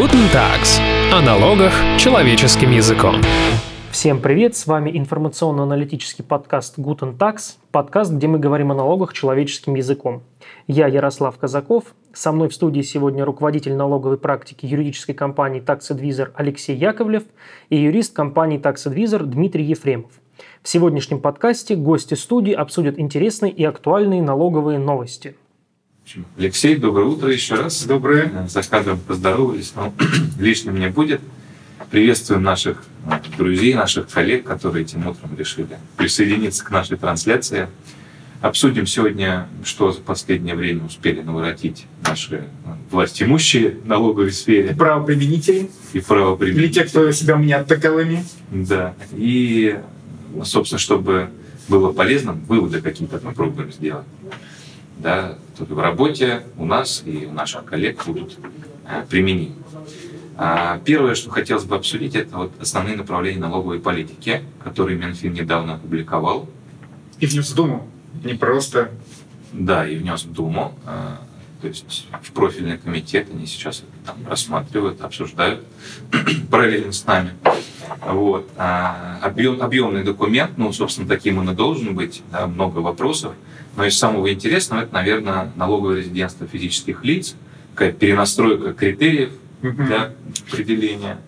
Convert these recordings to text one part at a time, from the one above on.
Guten Tags. О налогах человеческим языком. Всем привет, с вами информационно-аналитический подкаст Guten Tax, подкаст, где мы говорим о налогах человеческим языком. Я Ярослав Казаков, со мной в студии сегодня руководитель налоговой практики юридической компании Tax Advisor Алексей Яковлев и юрист компании Tax Advisor Дмитрий Ефремов. В сегодняшнем подкасте гости студии обсудят интересные и актуальные налоговые новости – Алексей, доброе утро еще раз. Доброе. Э, за кадром поздоровались, но лишним не будет. Приветствуем наших э, друзей, наших коллег, которые этим утром решили присоединиться к нашей трансляции. Обсудим сегодня, что за последнее время успели наворотить наши э, власть имущие в налоговой сфере. Правоприменители. И правоприменители. Или те, кто себя мнят таковыми. Да. И, собственно, чтобы было полезным, выводы какие-то попробуем сделать да, в работе у нас и у наших коллег будут э, применимы. А, первое, что хотелось бы обсудить, это вот основные направления налоговой политики, которые Минфин недавно опубликовал. И внес в Думу, не просто. Да, и внес в Думу. А, то есть в профильный комитет они сейчас это там рассматривают, обсуждают параллельно с нами. Вот. А, объем, объемный документ, ну, собственно, таким он и должен быть, да, много вопросов. Но из самого интересного это, наверное, налоговое резидентство физических лиц, какая перенастройка критериев для определения.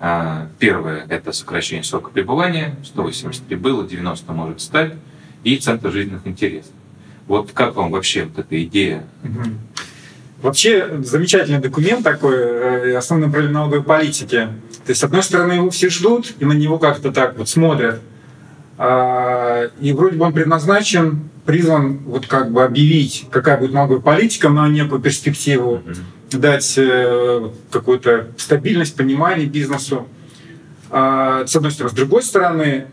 А, первое – это сокращение срока пребывания, 183 было, 90 может стать, и центр жизненных интересов. Вот как вам вообще вот эта идея? Вообще замечательный документ такой, э, основной направление налоговой политики. То есть, с одной стороны, его все ждут и на него как-то так вот смотрят. А, и вроде бы он предназначен, призван вот как бы объявить, какая будет налоговая политика на некую перспективу, mm-hmm. дать э, какую-то стабильность, понимание бизнесу. А, с одной стороны. С другой стороны,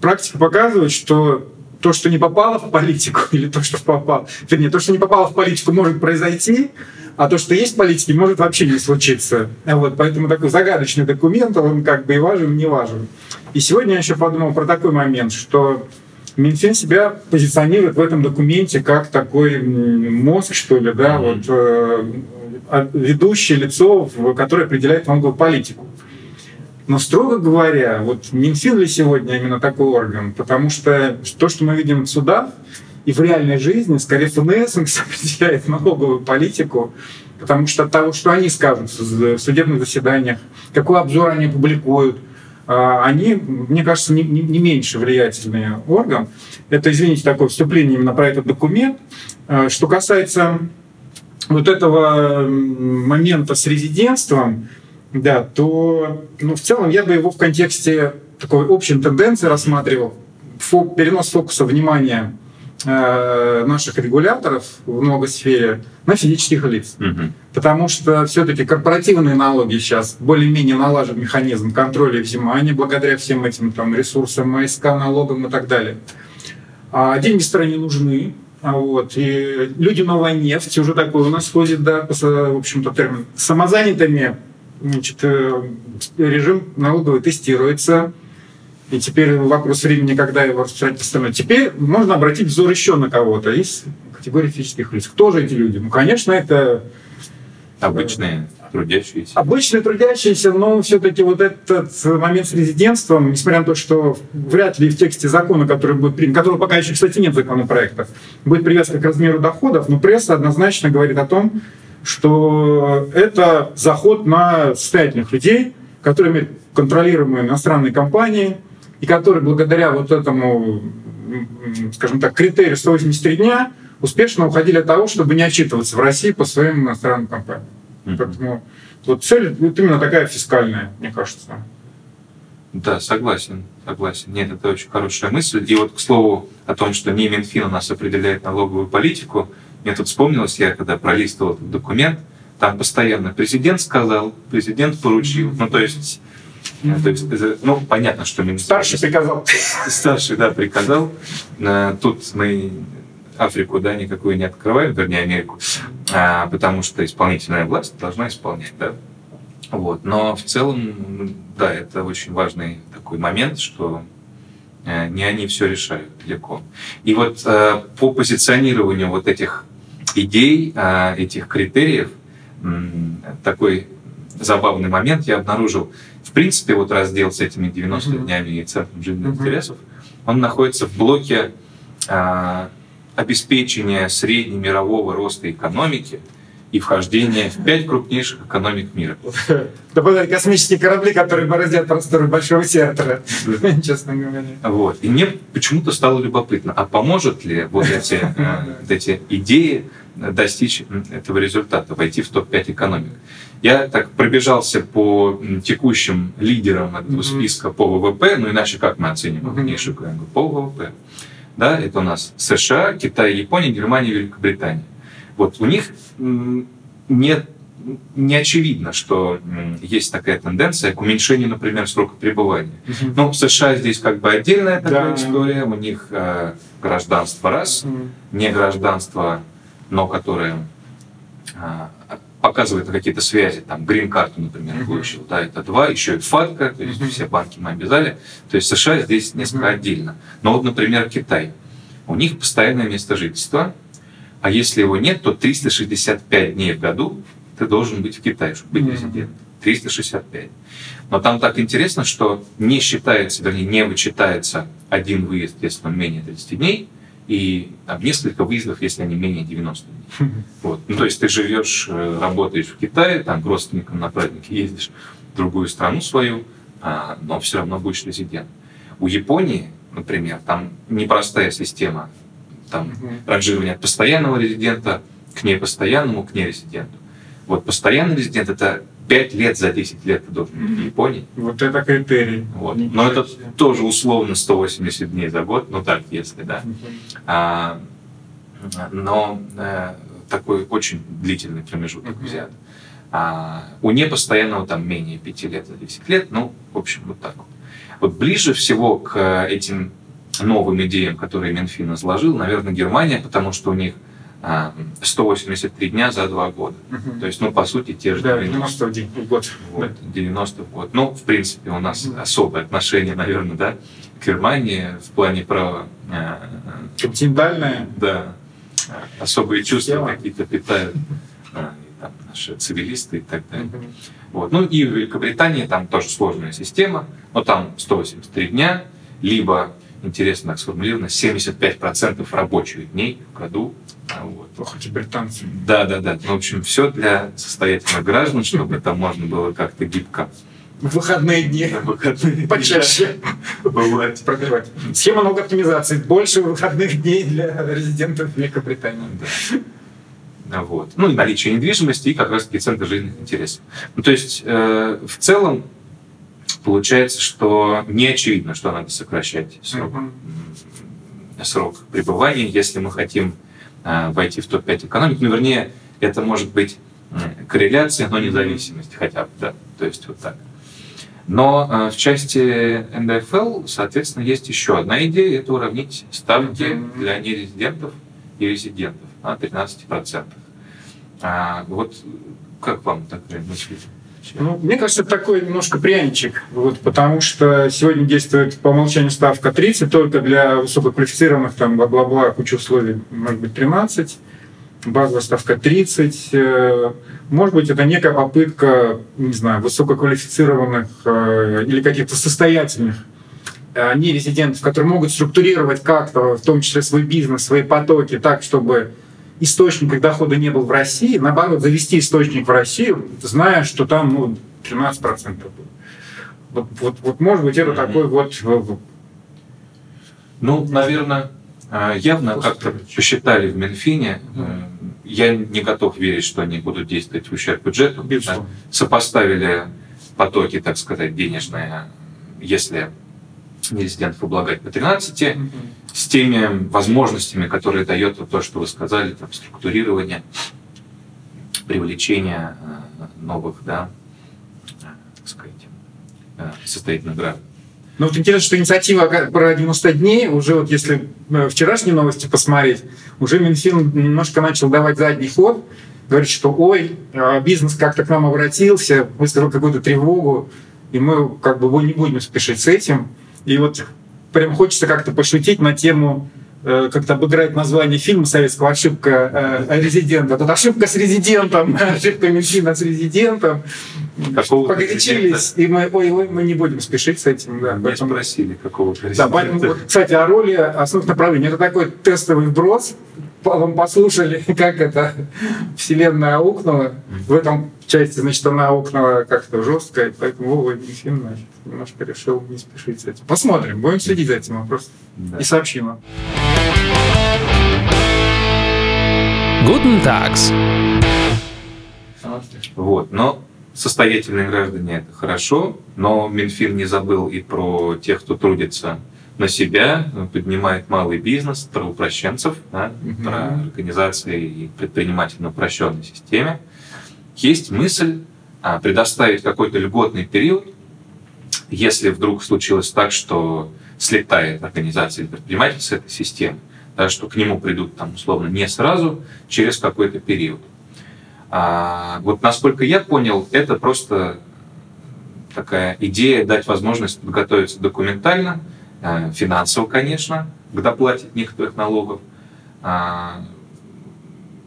практика показывает, что то, что не попало в политику, или то, что попало, вернее, то, что не попало в политику, может произойти, а то, что есть в политике, может вообще не случиться. Вот, поэтому такой загадочный документ, он как бы и важен, и не важен. И сегодня я еще подумал про такой момент, что Минфин себя позиционирует в этом документе как такой мозг, что ли, да, mm-hmm. вот э, а, ведущее лицо, которое определяет налоговую политику. Но строго говоря, вот Минфин ли сегодня именно такой орган? Потому что то, что мы видим в судах и в реальной жизни, скорее ФНС определяет налоговую политику, потому что от того, что они скажут в судебных заседаниях, какой обзор они публикуют, а, они, мне кажется, не, не, не меньше влиятельный орган. Это, извините, такое вступление именно про этот документ. А, что касается вот этого момента с резидентством, да, то ну, в целом я бы его в контексте такой общей тенденции рассматривал. Фо, перенос фокуса внимания э, наших регуляторов в многосфере на физических лиц. Угу. Потому что все-таки корпоративные налоги сейчас более-менее налажен механизм контроля и взимания благодаря всем этим там, ресурсам, МСК, налогам и так далее. А деньги стране нужны, а вот. И люди новая нефть, уже такой у нас ходит, да, в общем-то, термин, самозанятыми значит, э, режим налоговый тестируется, и теперь вопрос времени, когда его распространять остальное. Теперь можно обратить взор еще на кого-то из категории физических лиц. Кто же эти люди? Ну, конечно, это... Обычные трудящиеся. Обычные трудящиеся, но все-таки вот этот момент с резидентством, несмотря на то, что вряд ли в тексте закона, который будет принят, которого пока еще, кстати, нет законопроекта, будет привязка к размеру доходов, но пресса однозначно говорит о том, что это заход на состоятельных людей, которые имеют контролируемые иностранные компании, и которые благодаря вот этому, скажем так, критерию 183 дня успешно уходили от того, чтобы не отчитываться в России по своим иностранным компаниям. Mm-hmm. Поэтому вот цель вот именно такая фискальная, мне кажется. Да, согласен, согласен. Нет, это очень хорошая мысль. И вот, к слову, о том, что не Минфин у нас определяет налоговую политику, мне тут вспомнилось, я когда пролистывал этот документ, там постоянно президент сказал, президент поручил. Ну, то есть, mm-hmm. то есть ну, понятно, что Минфин... Старший приказал. Старший, да, приказал. Э, тут мы Африку, да, никакую не открываем, вернее, Америку, а, потому что исполнительная власть должна исполнять, да. Вот. Но в целом, да, это очень важный такой момент, что э, не они все решают далеко. И вот э, по позиционированию вот этих идей, а, этих критериев, такой забавный момент я обнаружил. В принципе, вот раздел с этими 90 mm-hmm. днями и центром жизненных mm-hmm. интересов, он находится в блоке а, обеспечения среднемирового роста экономики и вхождения в пять крупнейших экономик мира. Это космические корабли, которые бороздят просторы Большого театра, честно говоря. Вот. И мне почему-то стало любопытно, а поможет ли вот эти, э, вот эти идеи достичь этого результата, войти в топ-5 экономик? Я так пробежался по текущим лидерам этого списка по ВВП, ну иначе как мы оценим крупнейшую экономику? По ВВП. Да, это у нас США, Китай, Япония, Германия, Великобритания. Вот у них нет не очевидно, что есть такая тенденция к уменьшению, например, срока пребывания. Uh-huh. Ну, в США здесь как бы отдельная такая да. история. У них э, гражданство раз, uh-huh. не гражданство, но которое э, показывает какие-то связи. Там грин-карту, например, uh-huh. получил. Да, это два. Еще и ФАТКА, то есть uh-huh. все банки мы обязали. То есть США здесь несколько uh-huh. отдельно. Но вот, например, Китай. У них постоянное место жительства – а если его нет, то 365 дней в году ты должен быть в Китае, чтобы быть резидентом. 365. Но там так интересно, что не считается, вернее, не вычитается один выезд, если он менее 30 дней, и там, несколько выездов, если они менее 90 дней. Вот. Ну, то есть ты живешь, э, работаешь в Китае, там к родственникам на праздники ездишь в другую страну свою, а, но все равно будешь резидент. У Японии, например, там непростая система там угу. ранжирование от постоянного резидента к непостоянному, к нерезиденту. Вот постоянный резидент это 5 лет за 10 лет ты должен быть в Японии. Вот это критерий. Вот. Но это тоже условно 180 дней за год, ну так, если, да. Угу. А, но э, такой очень длительный промежуток угу. взят. А, у непостоянного там менее 5 лет за 10 лет, ну, в общем, вот так вот. Вот ближе всего к этим новым идеям, которые Минфин изложил, наверное, Германия, потому что у них 183 а, дня за два года. Угу. То есть, ну, по сути, те же да, 90 в день, в год. Вот, 90 в год. Ну, в принципе, у нас угу. особое отношение, наверное, да, к Германии в плане права... Э, Континентальное? Да. Особые чувства какие-то питают а, там, наши цивилисты и так далее. Угу. Вот. Ну, и в Великобритании там тоже сложная система, но там 183 дня, либо интересно так сформулировано, 75% рабочих дней в году. А вот. Ох, эти британцы. Да, да, да. Ну, в общем, все для состоятельных граждан, чтобы там можно было как-то гибко выходные дни. Да, выходные Почаще. Бывает. Пробивать. Схема много оптимизации. Больше выходных дней для резидентов Великобритании. Да. Вот. Ну и наличие недвижимости и как раз таки центр жизненных интересов. Ну, то есть э, в целом получается, что не очевидно, что надо сокращать срок, mm-hmm. срок пребывания, если мы хотим э, войти в топ-5 экономик. Ну, вернее, это может быть корреляция, но независимость хотя бы, да, то есть вот так. Но э, в части НДФЛ, соответственно, есть еще одна идея, это уравнить ставки mm-hmm. для нерезидентов и резидентов на 13%. А, вот как вам такая мысль? Ну, мне кажется, это такой немножко пряничек, вот, потому что сегодня действует по умолчанию ставка 30, только для высококвалифицированных, там, бла-бла-бла, куча условий, может быть, 13, базовая ставка 30. Э, может быть, это некая попытка, не знаю, высококвалифицированных э, или каких-то состоятельных э, не резидентов, которые могут структурировать как-то, в том числе свой бизнес, свои потоки так, чтобы источник дохода не был в России, наоборот, завести источник в Россию, зная, что там ну, 13% будет. Вот, вот, вот может быть это mm-hmm. такой вот... Ну, наверное, а, явно как-то посчитали в Минфине. Mm-hmm. Я не готов верить, что они будут действовать в ущерб бюджету. Безусловно. Сопоставили потоки, так сказать, денежные, если нерезидентов облагать по 13, mm-hmm. с теми возможностями, которые дает вот то, что вы сказали, там, структурирование, привлечение э, новых, да, так сказать, э, состоятельных граждан. Ну вот интересно, что инициатива про 90 дней, уже вот если э, вчерашние новости посмотреть, уже Минфин немножко начал давать задний ход, говорит, что ой, бизнес как-то к нам обратился, выставил какую-то тревогу, и мы как бы не будем спешить с этим. И вот прям хочется как-то пошутить на тему э, как-то обыграть название фильма советского «Ошибка э, резидента». Тут ошибка с резидентом, ошибка Минфина с резидентом. Какого погорячились, и мы, ой, ой, мы не будем спешить с этим. Да, Не поэтому- спросили, какого Да, поэтому, вот, кстати, о роли основных направлений. Это такой тестовый вброс. Послушали, как это Вселенная аукнула. В этом части, значит, она аукнула как-то жестко, и поэтому Вова Минфин, значит, немножко решил не спешить с этим. Посмотрим, будем следить за этим вопросом. Да. И сообщим вам. Guten Tags. Вот, но состоятельные граждане это хорошо, но Минфин не забыл и про тех, кто трудится на себя, поднимает малый бизнес, про упрощенцев, да, Мгм. про организации и предпринимателей на упрощенной системе. Есть мысль а, предоставить какой-то льготный период, если вдруг случилось так, что слетает организация или предприниматель с этой системы, да, что к нему придут там условно не сразу, через какой-то период. А, вот насколько я понял, это просто такая идея дать возможность подготовиться документально, финансово, конечно, к доплате некоторых налогов. А,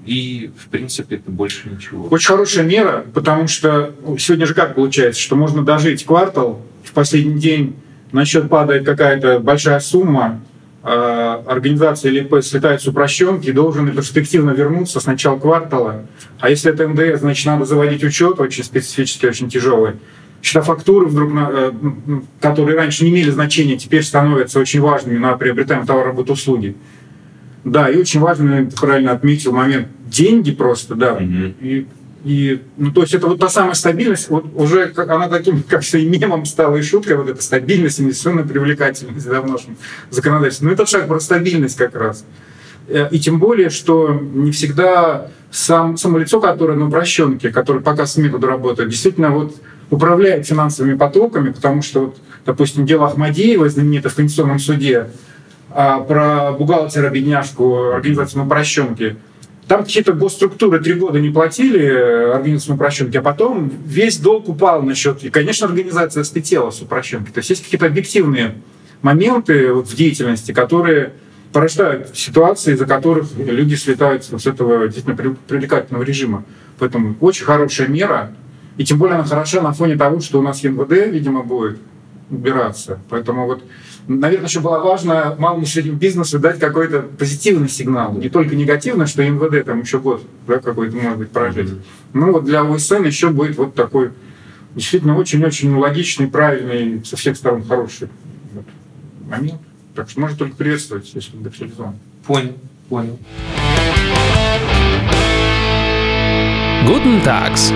И, в принципе, это больше ничего. Очень хорошая мера, потому что ну, сегодня же как получается, что можно дожить квартал, в последний день на счет падает какая-то большая сумма, э, организация или ИП слетает с упрощенки должен перспективно вернуться с начала квартала. А если это НДС, значит, надо заводить учет, очень специфический, очень тяжелый. Счета фактуры, вдруг, э, м, которые раньше не имели значения, теперь становятся очень важными на приобретаемые товары, работы, услуги. Да, и очень важный, ты правильно отметил, момент деньги просто, да. Мгм. И, и, ну, то есть это вот та самая стабильность, вот уже она таким, как все, и мемом стала, и шуткой, вот эта стабильность, инвестиционная привлекательность да, в нашем законодательстве. Ну, это шаг про стабильность как раз. Э, И тем более, что не всегда сам, само лицо, которое на упрощенке, которое пока с методу работает, действительно вот управляет финансовыми потоками, потому что, вот, допустим, дело Ахмадеева, знаменитое в Конституционном суде, а, про бухгалтера-бедняжку организации на упрощенке, там какие-то госструктуры три года не платили э, организации на упрощенке, а потом весь долг упал на счет. И, конечно, организация слетела с упрощенки. То есть есть какие-то объективные моменты вот в деятельности, которые порождают ситуации, из-за которых люди слетают с этого действительно при- привлекательного режима. Поэтому очень хорошая мера. И тем более она хороша на фоне того, что у нас НВД, видимо, будет убираться. Поэтому вот, наверное, еще было важно малому и среднему бизнесу дать какой-то позитивный сигнал. Не только негативный, что НВД там еще год да, какой-то может быть прожить. Мгм. Ну вот для ОСН еще будет вот такой действительно очень-очень логичный, правильный, со всех сторон хороший вот момент. Так что можно только приветствовать, если он реализован. Понял, понял. Guten Tags.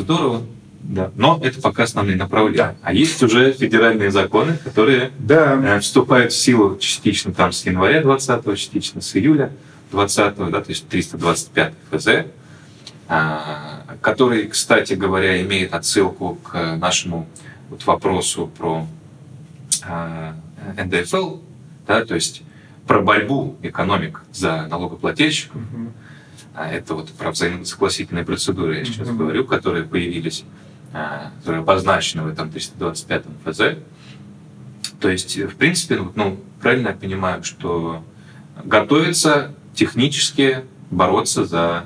Здорово. Да. Но это пока основные направления. Да. А есть уже федеральные законы, которые Да, э, вступают в силу частично там с января 20 частично с июля 20 да, то есть 325 ФЗ, а, который, кстати говоря, имеет отсылку к нашему вот вопросу про а, НДФЛ, да, то есть про борьбу экономик за налогоплательщиков. Мгм. А это вот про взаимосогласительные процедуры я сейчас Мгм. говорю, которые появились, а, которые обозначены в этом 325 ФЗ. То есть, в принципе, ну, ну, правильно я понимаю, что готовится технически бороться за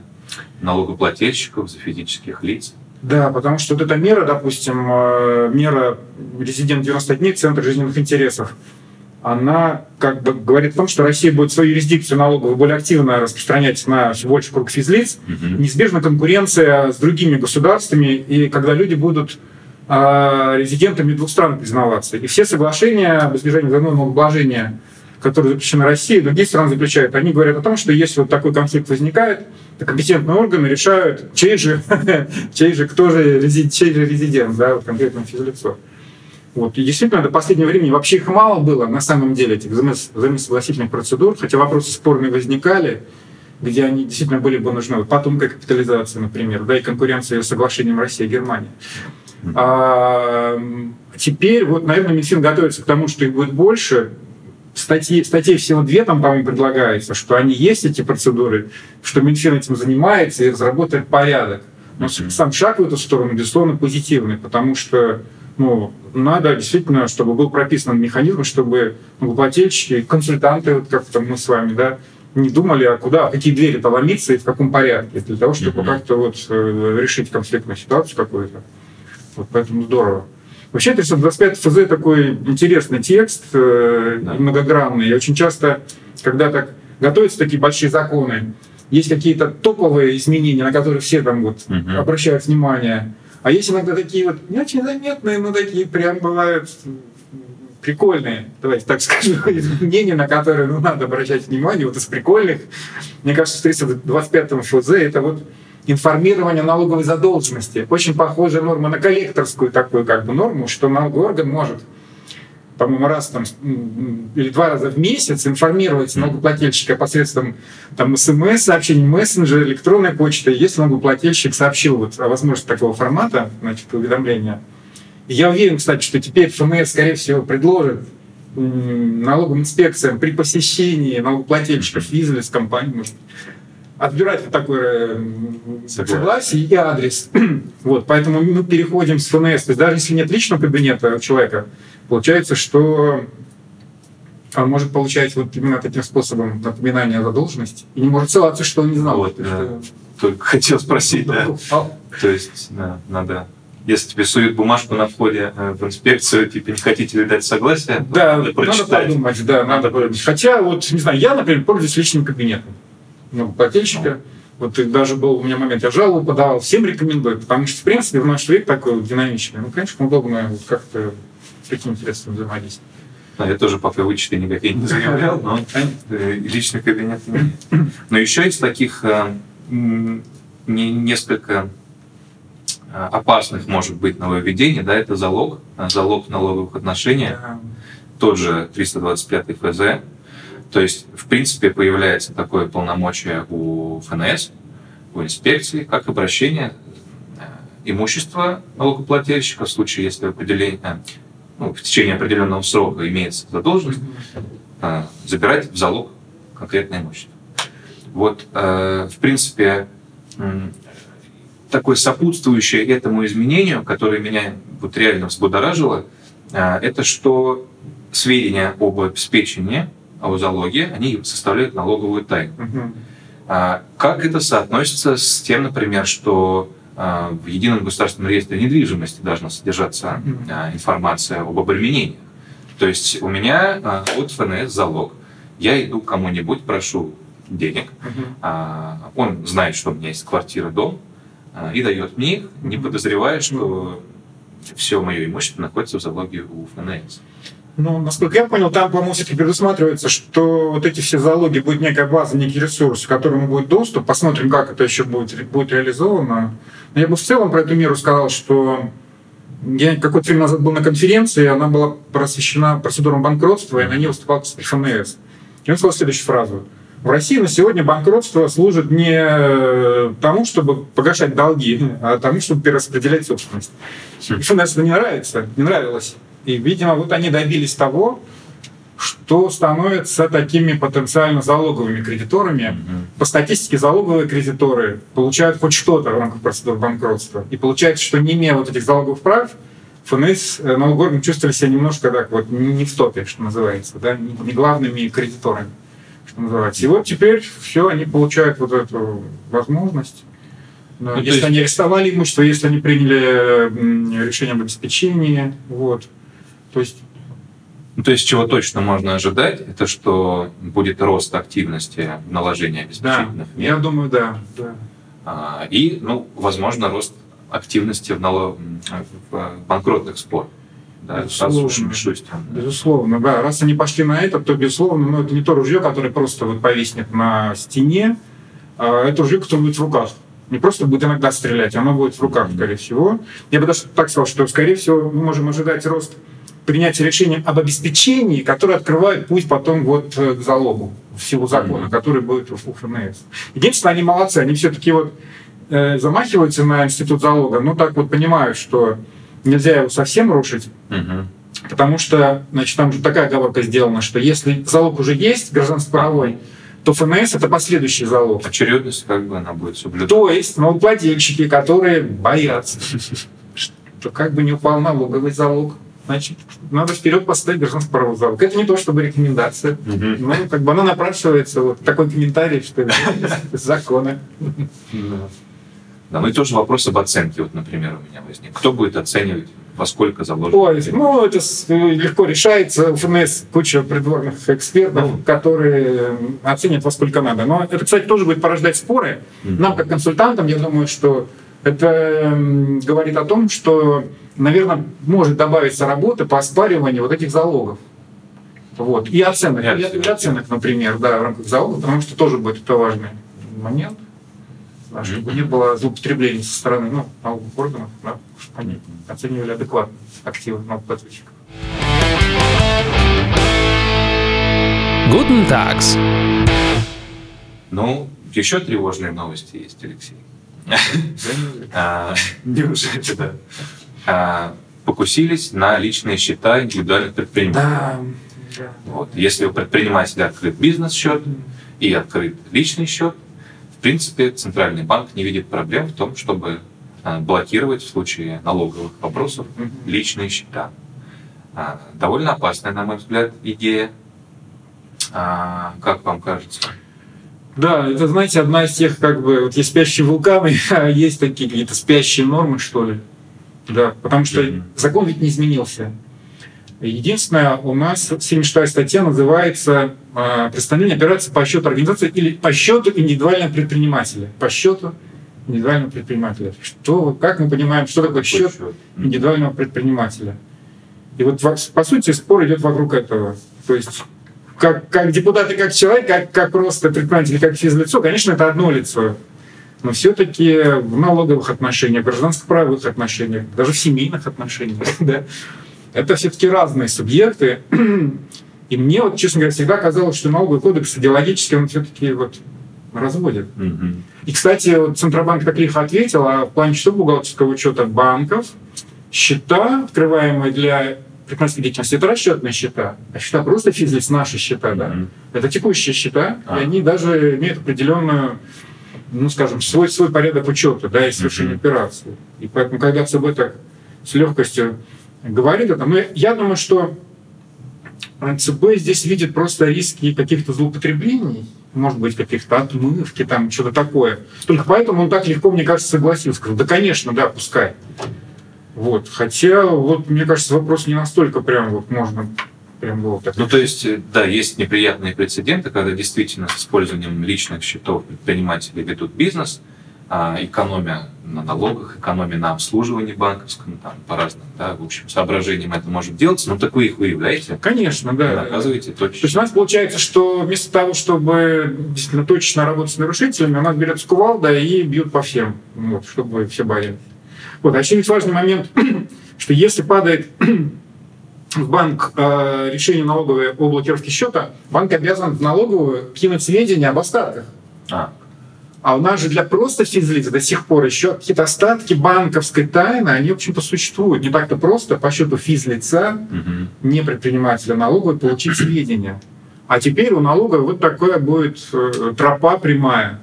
налогоплательщиков, за физических лиц. Да, потому что вот эта мера, допустим, э, мера резидент 90 дней, Центр жизненных интересов, она как бы говорит о том, что Россия будет свою юрисдикцию налоговую более активно распространять на все больше круг физлиц. Неизбежна конкуренция с другими государствами, и когда люди будут э, резидентами двух стран признаваться. И все соглашения об избежании двойного налогообложения, которые заключены Россией, другие страны заключают, они говорят о том, что если вот такой конфликт возникает, то компетентные органы решают, чей же, чей же, кто же, чей же резидент, да, вот конкретное физлицо. Вот. И действительно, до последнего времени вообще их мало было, на самом деле, этих взаимос- взаимосогласительных процедур, хотя вопросы спорные возникали, где они действительно были бы нужны. Вот Потомкая капитализация, например, да, и конкуренция с соглашением Германии. А, теперь, вот, наверное, Минфин готовится к тому, что их будет больше. Статьи, статей всего две там, по-моему, предлагается, что они есть, эти процедуры, что Минфин этим занимается и разработает порядок. Но сам шаг в эту сторону, безусловно, позитивный, потому что ну, надо действительно, чтобы был прописан механизм, чтобы налогоплательщики, консультанты, вот как там мы с вами, да, не думали, а куда, какие двери-то ломиться и в каком порядке, для того, чтобы mm-hmm. как-то вот э, решить конфликтную ситуацию какую-то. Вот поэтому здорово. Вообще 325 ФЗ такой интересный текст, э, да. многогранный. И очень часто, когда так готовятся такие большие законы, есть какие-то топовые изменения, на которые все там вот угу. обращают внимание. А есть иногда такие вот не очень заметные, но такие прям бывают прикольные, давайте так скажу, изменения, на которые ну, надо обращать внимание. Вот из прикольных, мне кажется, в 325 ФЗ это вот информирование налоговой задолженности. Очень похожая норма на коллекторскую такую как бы норму, что налоговый орган может по-моему, раз там, или два раза в месяц информировать налогоплательщика посредством там, смс, сообщений, мессенджера, электронной почты, если налогоплательщик сообщил вот о возможности такого формата, значит, уведомления. И я уверен, кстати, что теперь ФМС, скорее всего, предложит налоговым инспекциям при посещении налогоплательщиков визы с компанией, может, отбирать вот такое согласие и адрес. вот, поэтому мы переходим с ФНС. То есть даже если нет личного кабинета у человека, получается, что он может получать вот именно таким способом напоминание о задолженности и не может ссылаться, что он не знал. Вот, да. что... Только хотел спросить, да. А. То есть, да, надо если тебе суют бумажку на входе э, в инспекцию, типа не хотите ли дать согласие, да, надо, надо подумать, да, надо подумать. Хотя, вот, не знаю, я, например, пользуюсь личным кабинетом ну, плательщика. Вот даже был у меня момент, я жалобу подавал, всем рекомендую, потому что, в принципе, в наш век такой динамичный. Ну, конечно, удобно вот как-то с таким средством взаимодействовать. Ну, я тоже пока вычеты никакие не заявлял, но э, личный кабинет Но еще из таких э, несколько э, опасных может быть нововведений, да, это залог, залог налоговых отношений, тот же 325 ФЗ, то есть, в принципе, появляется такое полномочие у ФНС, у инспекции, как обращение э, имущества налогоплательщика в случае, если определение, ну, в течение определенного срока имеется задолженность, э, забирать в залог конкретное имущество. Вот, э, в принципе, такое сопутствующее этому изменению, которое меня вот реально взбудоражило, это что сведения об обеспечении о залоге, они составляют налоговую тайну. Угу. А, как это соотносится с тем, например, что а, в едином государственном реестре недвижимости должна содержаться а, информация об обременениях? То есть у меня а, от ФНС залог, я иду к кому-нибудь, прошу денег, угу. а, он знает, что у меня есть квартира, дом, а, и дает мне их, не подозревая, что все мое имущество находится в залоге у ФНС. Ну, насколько я понял, там, по-моему, все-таки предусматривается, что вот эти все залоги будет некая база, некий ресурс, к которому будет доступ. Посмотрим, как это еще будет, будет реализовано. Но я бы в целом про эту меру сказал, что я какое-то время назад был на конференции, она была просвещена процедурам банкротства, и на ней выступал ФНС. И он сказал следующую фразу. В России на сегодня банкротство служит не тому, чтобы погашать долги, а тому, чтобы перераспределять собственность. ФНС это не нравится, не нравилось. И, видимо, вот они добились того, что становятся такими потенциально залоговыми кредиторами. Mm-hmm. По статистике залоговые кредиторы получают хоть что-то в рамках процедуры банкротства. И получается, что не имея вот этих залоговых прав, ФНС, э, налоговый орган чувствовали себя немножко так вот не в топе, что называется, да, не главными кредиторами, что называется. И вот теперь все, они получают вот эту возможность. Да, ну, если есть... они арестовали имущество, если они приняли решение об обеспечении, вот, то есть ну, то есть, чего точно можно ожидать, это что будет рост активности наложения обеспечительных да, мер. Я думаю, да. да. А, и, ну, возможно, рост активности в, налог... в банкротных спорах. Да, безусловно, безусловно, да. Раз они пошли на это, то, безусловно, ну, это не то ружье, которое просто вот повиснет на стене, а это ружье, которое будет в руках. Не просто будет иногда стрелять, оно будет в руках, скорее всего. Я бы даже так сказал, что, скорее всего, мы можем ожидать рост принятия решения об обеспечении, которое открывает путь потом вот э, к залогу в силу закона, mm-hmm. который будет у ФНС. Единственное, они молодцы, они все-таки вот э, замахиваются на институт залога, но так вот понимают, что нельзя его совсем рушить, mm-hmm. потому что, значит, там же такая оговорка сделана, что если залог уже есть, гражданско-правовой, то ФНС это последующий залог. Очередность как бы она будет соблюдать. То есть налогоплательщики, которые боятся, что как бы не упал налоговый залог, значит, надо вперед поставить гражданский правовой залог. Это не то, чтобы рекомендация. Но как бы она напрашивается, вот такой комментарий, что это законы. Да, ну и тоже вопрос об оценке, вот, например, у меня возник. Кто будет оценивать, во сколько заложено? Ой, ну, это с- легко решается. У ФНС куча придворных экспертов, Ну. которые оценят во сколько надо. Но это, кстати, тоже будет порождать споры. Нам, как консультантам, я думаю, что это м, говорит о том, что, наверное, может добавиться работы по оспариванию вот этих залогов. Вот. И оценок. Я И, и оценок. например, да, в рамках залога, потому что тоже будет это важный момент. да, чтобы не было злоупотреблений со стороны ну, налоговых органов, да, чтобы они оценивали адекватно активы налогоплательщиков. Guten Tags. Ну, еще тревожные новости есть, Алексей. А, Неужели, да? А, Покусились на личные счета индивидуальных предпринимателей. Да. Вот. Если у предпринимателя открыт бизнес-счет и открыт личный счет, в принципе, Центральный банк не видит проблем в том, чтобы а, блокировать в случае налоговых вопросов личные счета. А, Довольно опасная, на мой взгляд, идея. Как вам кажется? Да, это, знаете, одна из тех, как бы, вот есть спящие вулканы, а есть такие какие-то спящие нормы, что ли. Да, потому что Мгм. закон ведь не изменился. Единственное, у нас 76 статья называется э, «Представление операции по счету организации или по счету индивидуального предпринимателя». По счету индивидуального предпринимателя. Что, как мы понимаем, что такое счет М. индивидуального предпринимателя. И вот во- по сути спор идет вокруг этого. То есть как, как депутат и как человек, как, как просто предприниматель, как физлицо, конечно, это одно лицо. Но все-таки в налоговых отношениях, в гражданско-правовых отношениях, даже в семейных отношениях, да, это все-таки разные субъекты. И мне, вот, честно говоря, всегда казалось, что налоговый кодекс идеологически он все-таки вот разводит. Мгм. И, кстати, вот Центробанк так лихо ответил, а в плане счетов бухгалтерского учета банков счета, открываемые для предпринимательской деятельности, это расчетные счета. А счета просто физлиц, наши счета, да. Мгм. Это текущие счета, А. и они даже имеют определенную, ну, скажем, свой, свой порядок учета, да, и совершения Мгм. операций. И поэтому, когда ЦБ так с легкостью говорит это, но я думаю, что ЦБ здесь видит просто риски каких-то злоупотреблений, может быть, каких-то отмывки, там, что-то такое. Только поэтому он так легко, мне кажется, согласился. Сказал, да, конечно, да, пускай. Вот. Хотя, вот, мне кажется, вопрос не настолько прям вот можно прям было так. Ну, то есть, э, да, есть неприятные прецеденты, когда действительно с использованием личных счетов предприниматели ведут бизнес, а, экономя на налогах, экономя на обслуживании банковском, там, по разным, да, в общем, соображениям это может делаться, но так вы их выявляете, Конечно, да. наказываете То есть у точно. нас получается, что вместо того, чтобы действительно точно работать с нарушителями, у нас берет кувалда и бьют по всем, вот, чтобы все боялись. Вот. А еще ведь важный момент, что если падает в банк э, решение налоговое о блокировке счета, банк обязан в налоговую кинуть сведения об остатках. А, А у нас же для просто физлиц до сих пор еще какие-то остатки банковской тайны, они, в общем-то, существуют. Не так-то просто по счету физлица мгм. не предпринимателя налоговой получить сведения. А теперь у налоговой вот такая будет э, тропа прямая,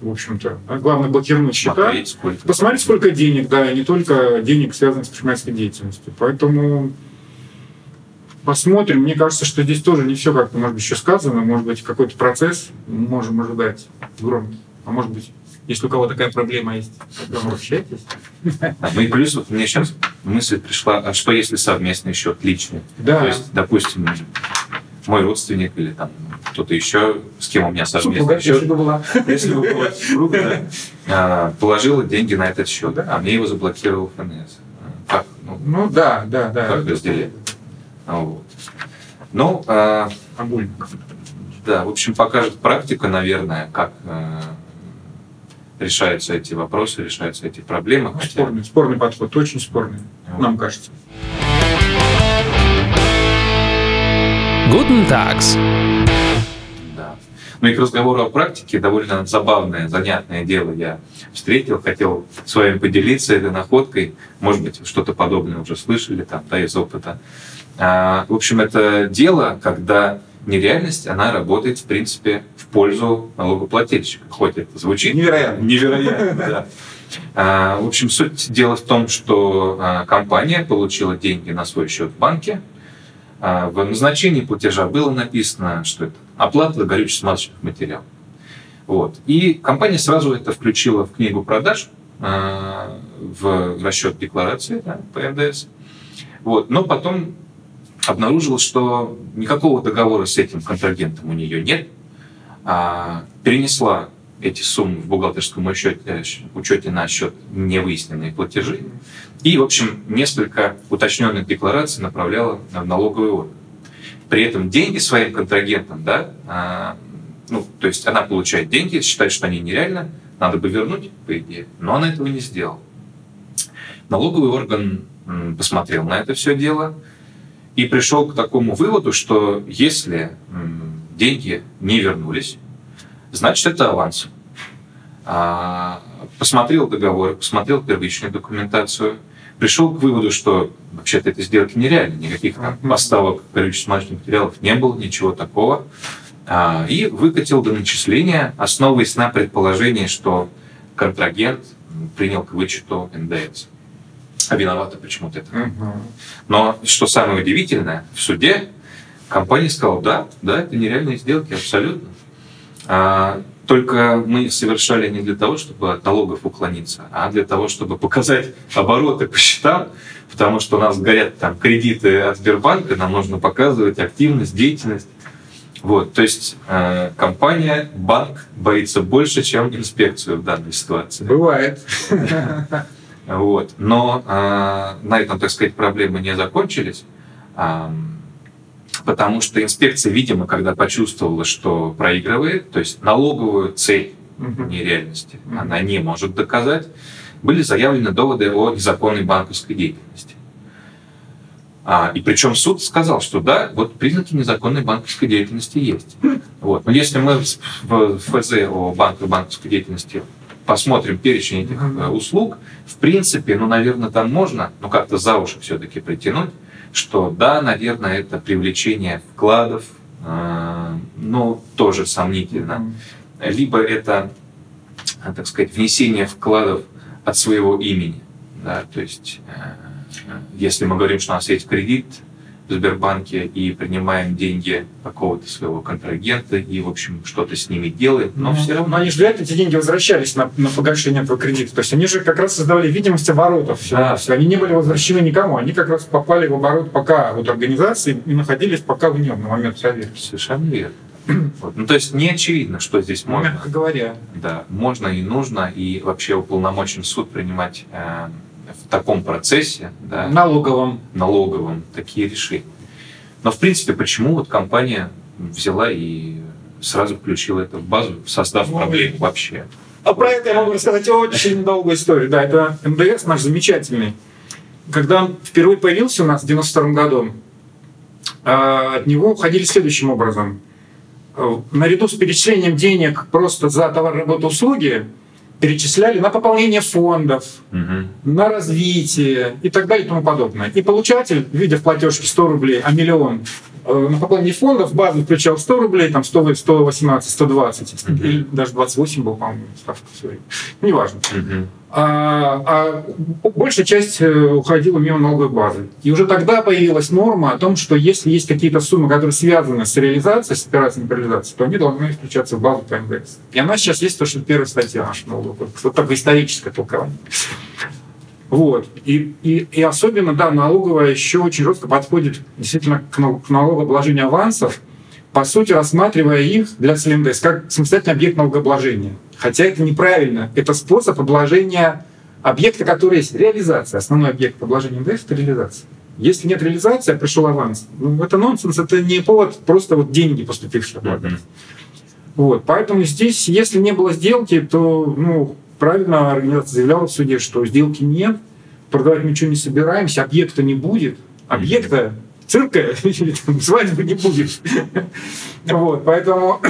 в общем-то. А Главное блокировать счета. Смотреть, сколько. Посмотреть, сколько денег, да, и не только денег, связанных с предпринимательской деятельностью. Поэтому посмотрим. Мне кажется, что здесь тоже не все как-то, может быть, еще сказано. Может быть, какой-то процесс можем ожидать громкий. А может быть, если у кого такая проблема есть, тогда обращайтесь. Да, ну и плюс вот мне сейчас мысль пришла, а что если совместный счет личный? Да. То есть, допустим, мой родственник или там кто-то еще, с кем у меня совместный счет, если бы была. если бы была супруга, да, а, положила деньги на этот счет, Да. а мне его заблокировал ФНС. Как? Ну, Ну да, да, да. Как разделить? А, вот. Ну, а, Огульно. да, в общем, покажет практика, наверное, как э, решаются эти вопросы, решаются эти проблемы. Ну, хотя- Спорный, спорный подход, очень спорный, Вот. нам кажется. Guten Tags. Да. Ну и к разговору о практике довольно забавное, занятное дело я встретил, хотел с вами поделиться этой находкой. Может быть, вы что-то подобное уже слышали там, да, из опыта. А, в общем, это дело, когда нереальность, она работает, в принципе, в пользу налогоплательщика. Хоть это звучит Невероятно. невероятно, да. А, в общем, суть дела в том, что а, компания получила деньги на свой счет в банке. В назначении платежа было написано, что это оплата горюче-смазочных материалов. Вот. И компания сразу это включила в книгу продаж, в расчет декларации да, по НДС. Вот. Но потом обнаружила, что никакого договора с этим контрагентом у нее нет. Перенесла эти суммы в бухгалтерском учете, э, учете на счет невыясненные платежи. И, в общем, несколько уточненных деклараций направляла в налоговый орган. При этом деньги своим контрагентам, да, а, ну, то есть она получает деньги, считает, что они нереально, надо бы вернуть, по идее, но она этого не сделала. Налоговый орган посмотрел на это все дело и пришел к такому выводу, что если деньги не вернулись, значит, это аванс. А, посмотрел договор, посмотрел первичную документацию, пришел к выводу, что вообще-то этой сделки нереально, никаких там поставок смазочных материалов не было, ничего такого. А, и выкатил до начисления, основываясь на предположении, что контрагент принял к вычету НДС. А виновата почему-то это. Но что самое удивительное, в суде компания сказала, да, да, это нереальные сделки, абсолютно. А, только мы их совершали не для того, чтобы от налогов уклониться, а для того, чтобы показать обороты по счетам, потому что у нас горят там кредиты от Сбербанка, нам нужно показывать активность, деятельность. Вот, то есть э, компания, банк боится больше, чем инспекцию в данной ситуации. Бывает. Вот. Но э, на этом, так сказать, проблемы не закончились. Потому что инспекция, видимо, когда почувствовала, что проигрывает, то есть налоговую цель нереальности она не может доказать, были заявлены доводы о незаконной банковской деятельности. А, и причем суд сказал, что да, вот признаки незаконной банковской деятельности есть. Вот. Но если мы в ФЗ о банковой банковской деятельности посмотрим перечень этих э, услуг, в принципе, ну, наверное, там можно, ну, как-то за уши все-таки притянуть, что да, наверное, это привлечение вкладов, э, но тоже сомнительно. Либо это, так сказать, внесение вкладов от своего имени. Да, то есть, э, если мы говорим, что у нас есть кредит, в Сбербанке и принимаем деньги какого-то своего контрагента и, в общем, что-то с ними делаем, но ну, все равно... Но они же для этого эти деньги возвращались на, на погашение этого кредита. То есть они же как раз создавали видимость оборотов. Все, да. все. Они не были возвращены никому. Они как раз попали в оборот пока вот организации и находились пока в нем на момент проверки. Совершенно верно. Вот. Ну, то есть не очевидно, что здесь можно. Мягко говоря. Да, можно и нужно, и вообще уполномочен суд принимать э, таком процессе, да, налоговом. налоговом такие решения. Но, в принципе, почему вот компания взяла и сразу включила это в базу, создав ну, проблему вообще? А про это я могу рассказать очень долгую историю. Да, это МДС наш замечательный. Когда он впервые появился у нас в 92 году, а, от него уходили следующим образом. Наряду с перечислением денег просто за товар, работу, услуги – перечисляли на пополнение фондов, угу. на развитие и так далее и тому подобное. И получатель, видя в платежке 100 рублей, а миллион, э, на пополнение фондов базу включал 100 рублей, там 100, 118, 120, угу. или даже 28 был, по-моему, ставка все время. Неважно. Угу а, а большая часть э, уходила мимо налоговой базы. И уже тогда появилась норма о том, что если есть какие-то суммы, которые связаны с реализацией, с операцией по реализации, то они должны включаться в базу по НДС. И она сейчас есть то, что первая статья нашего налогового Вот такое историческое толкование. Вот. И, и, и особенно, да, налоговая еще очень жестко подходит действительно к налогообложению авансов, по сути, рассматривая их для ЦЛНДС как самостоятельный объект налогообложения. Хотя это неправильно. Это способ обложения объекта, который есть реализация. Основной объект обложения НДС – это реализация. Если нет реализации, а пришел аванс, ну, это нонсенс, это не повод просто вот деньги поступившие. Mm-hmm. Вот, поэтому здесь, если не было сделки, то ну, правильно организация заявляла в суде, что сделки нет, продавать ничего не собираемся, объекта не будет. Объекта цирка или там, свадьбы не будет. вот, поэтому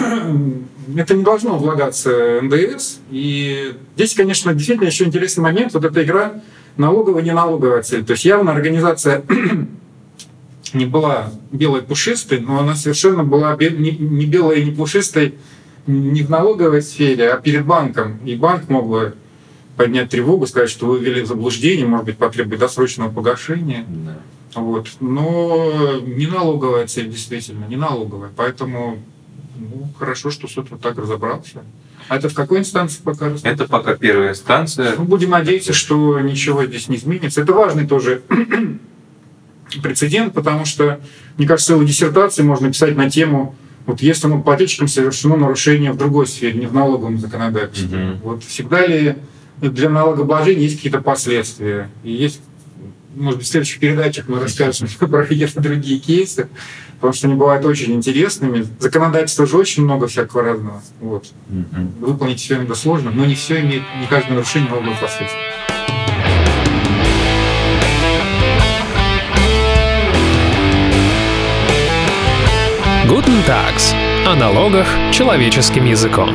это не должно влагаться НДС. И здесь, конечно, действительно еще интересный момент. Вот эта игра налоговая, не налоговая цель. То есть явно организация не была белой пушистой, но она совершенно была не белой и не пушистой не в налоговой сфере, а перед банком. И банк мог бы поднять тревогу, сказать, что вы ввели в заблуждение, может быть, потребовать досрочного погашения. Да. Вот. Но не налоговая цель, действительно, не налоговая. Поэтому ну, хорошо, что суд вот так разобрался. А это в какой инстанции пока? Это пока первая инстанция. Ну, будем надеяться, что ничего здесь не изменится. Это важный тоже прецедент, потому что, мне кажется, целую диссертацию можно писать на тему, вот если над плательщиком совершено нарушение в другой сфере, не в налоговом законодательстве. Мгм. Вот всегда ли для налогообложения есть какие-то последствия? И есть, может быть, в следующих передачах мы расскажем про какие-то другие кейсы, потому что они бывают очень интересными. Законодательства же очень много всякого разного. Вот. Мгм. Выполнить все иногда сложно, но не все имеет, не каждое нарушение налоговых последствий. Guten Tags. О налогах человеческим языком.